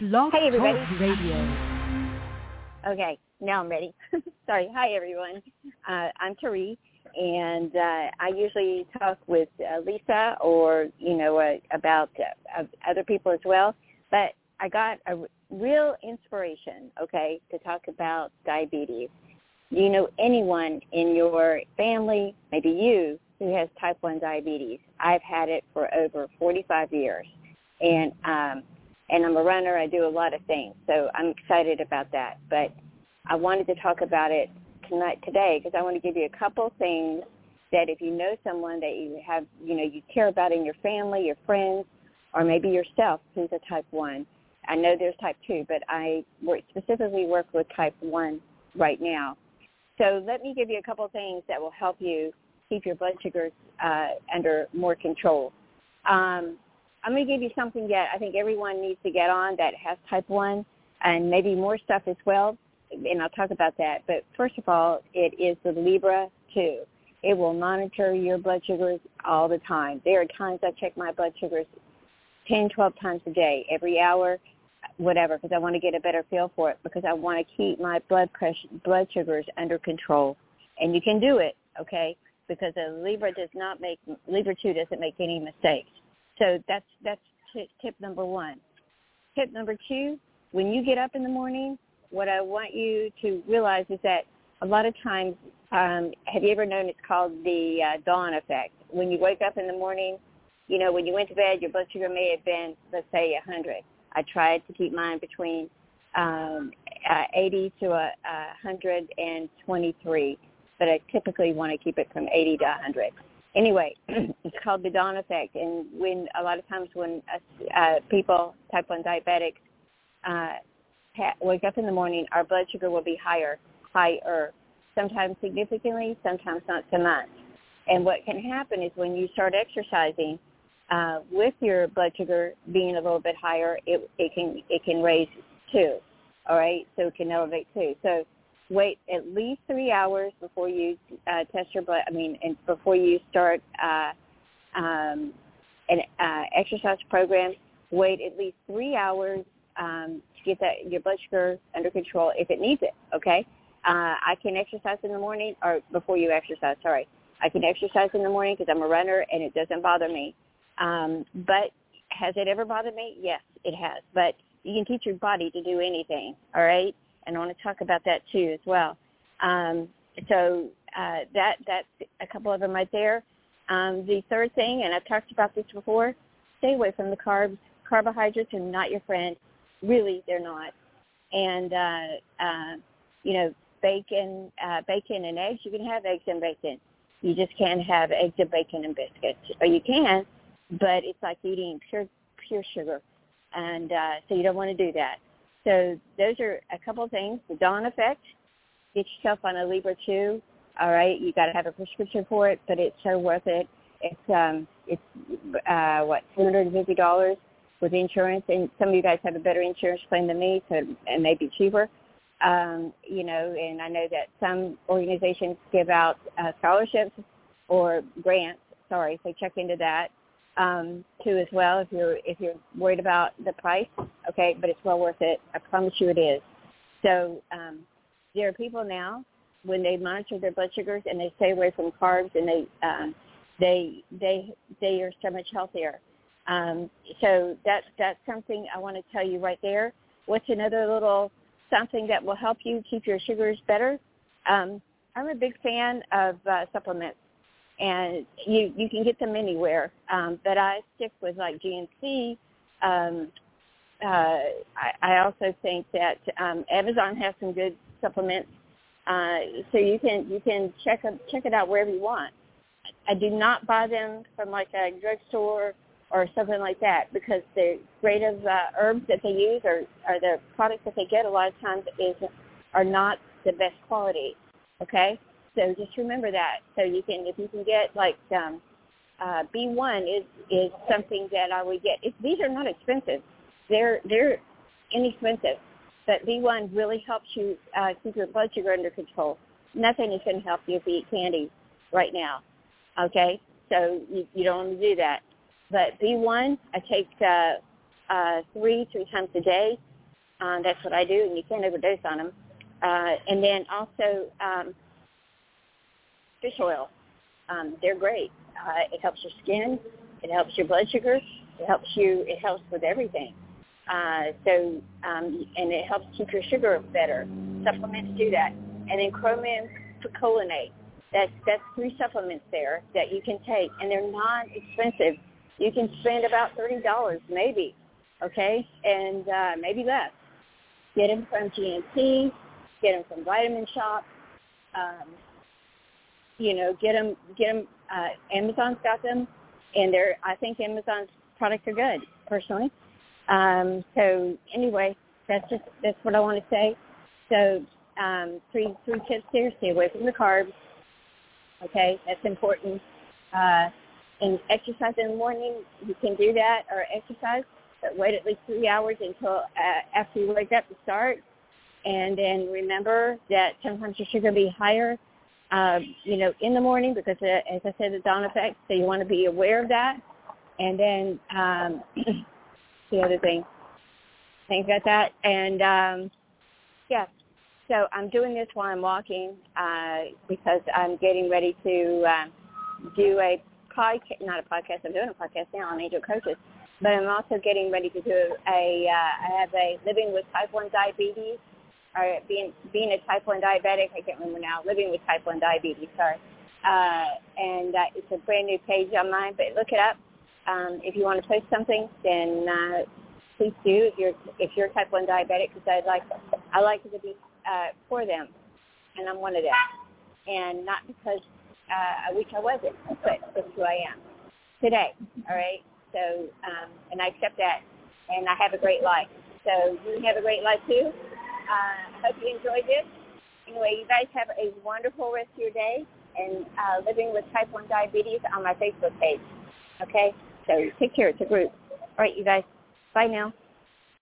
Blog Hey, everybody. Talk Radio. Okay, now I'm ready. Sorry. Hi, everyone. Uh, I'm Therese, and uh, I usually talk with uh, Lisa or, you know, uh, about uh, other people as well. But I got a real inspiration, okay, to talk about diabetes. Do you know anyone in your family, maybe you, who has type 1 diabetes? I've had it for over 45 years. And um, and I'm a runner. I do a lot of things, so I'm excited about that. But I wanted to talk about it tonight today because I want to give you a couple things that if you know someone that you have, you know, you care about in your family, your friends, or maybe yourself who's a type one. I know there's type two, but I work, specifically work with type one right now. So let me give you a couple things that will help you keep your blood sugars uh, under more control. Um, I'm going to give you something that I think everyone needs to get on that has type 1 and maybe more stuff as well, and I'll talk about that. But first of all, it is the Libre 2. It will monitor your blood sugars all the time. There are times I check my blood sugars 10, 12 times a day, every hour, whatever, because I want to get a better feel for it, because I want to keep my blood pressure, blood sugars under control. And you can do it, okay, because a Libre does not make, Libre 2 doesn't make any mistakes. So that's that's tip, tip number one. Tip number two: when you get up in the morning, what I want you to realize is that a lot of times, um, have you ever known it's called the uh, dawn effect? When you wake up in the morning, you know, when you went to bed, your blood sugar may have been, let's say, 100. I tried to keep mine between um, uh, 80 to a, a 123, but I typically want to keep it from 80 to 100 anyway, it's called the dawn effect. And when a lot of times when uh, uh, people, type 1 diabetics, uh, wake up in the morning, our blood sugar will be higher, higher, sometimes significantly, sometimes not so much. And what can happen is when you start exercising, uh, with your blood sugar being a little bit higher, it, it can it can raise too. All right, so it can elevate too. So wait at least three hours before you uh, test your blood. I mean, and before you start uh, um, an uh, exercise program, wait at least three hours um, to get that your blood sugar under control if it needs it. Okay, uh, I can exercise in the morning or before you exercise. Sorry, I can exercise in the morning because I'm a runner and it doesn't bother me. Um, but has it ever bothered me? Yes, it has. But you can teach your body to do anything. All right and I want to talk about that too as well. Um, so uh, that that's a couple of them right there. Um, the third thing, and I've talked about this before, stay away from the carbs. Carbohydrates are not your friend. Really, they're not. And uh, uh, you know, bacon, uh, bacon and eggs. You can have eggs and bacon. You just can't have eggs and bacon and biscuits, or you can, but it's like eating pure pure sugar, and uh, so you don't want to do that. So those are a couple of things. The dawn effect. Get yourself on a Libre 2. All right, you got to have a prescription for it, but it's so worth it. It's um, it's uh, what two hundred and fifty dollars with insurance, and some of you guys have a better insurance plan than me, so it may be cheaper. Um, you know, and I know that some organizations give out uh, scholarships or grants. Sorry, so check into that um, too as well if you're if you're worried about the price. Okay, but it's well worth it. I promise you it is. So um, there are people now when they monitor their blood sugars and they stay away from carbs and they um, they they they are so much healthier. Um, so that's that's something I want to tell you right there. What's another little something that will help you keep your sugars better? Um, I'm a big fan of uh, supplements and you you can get them anywhere. Um, but I stick with like GNC. Um, uh, I, I also think that um, Amazon has some good supplements, uh, so you can you can check check it out wherever you want. I do not buy them from like a drugstore or something like that because the grade of uh, herbs that they use or, or the products that they get a lot of times is are not the best quality. Okay, so just remember that. So you can, if you can get like um, uh, B1 is is something that I would get. If, these are not expensive. They're they're inexpensive, but B1 really helps you uh, keep your blood sugar under control. Nothing is going to help you if you eat candy right now. Okay, so you, you don't want to do that. But B1, I take uh, uh, three three times a day. Uh, that's what I do, and you can't overdose on them. Uh, and then also um, fish oil. Um, they're great. Uh, it helps your skin. It helps your blood sugar. It helps you. It helps with everything. Uh, so um, and it helps keep your sugar better. Supplements do that. And then chromium picolinate. That's that's three supplements there that you can take, and they're not expensive. You can spend about thirty dollars, maybe, okay, and uh, maybe less. Get them from GNC, get them from Vitamin Shoppe. Um, you know, get them, get them. Uh, Amazon's got them, and they're. I think Amazon's products are good, personally. Um, so anyway, that's just that's what I want to say. So um, three three tips here: stay away from the carbs. Okay, that's important. Uh, and exercise in the morning, you can do that or exercise, but wait at least three hours until uh, after you wake up to start. And then remember that sometimes your sugar be higher, uh, you know, in the morning because, uh, as I said, the dawn effect. So you want to be aware of that. And then um, the other thing, think about that. And um, yeah, so I'm doing this while I'm walking uh, because I'm getting ready to um, do a podcast, not a podcast, I'm doing a podcast now on Angel Coaches, but I'm also getting ready to do a, uh, I have a living with type 1 diabetes, or being, being a type 1 diabetic, I can't remember now, living with type 1 diabetes, sorry. Uh, and uh, it's a brand new page on mine, but look it up. Um, if you want to post something, then uh, please do if you're if you're type one diabetic because I like I like to be uh, for them, and I'm one of them. And not because uh, I wish I wasn't, but that's who I am today. All right. So, um, and I accept that, and I have a great life. So you have a great life too. Uh, I hope you enjoyed this. Anyway, you guys have a wonderful rest of your day, and uh, living with type 1 diabetes on my Facebook page. Okay? So take care. It's a group. All right, you guys. Bye now.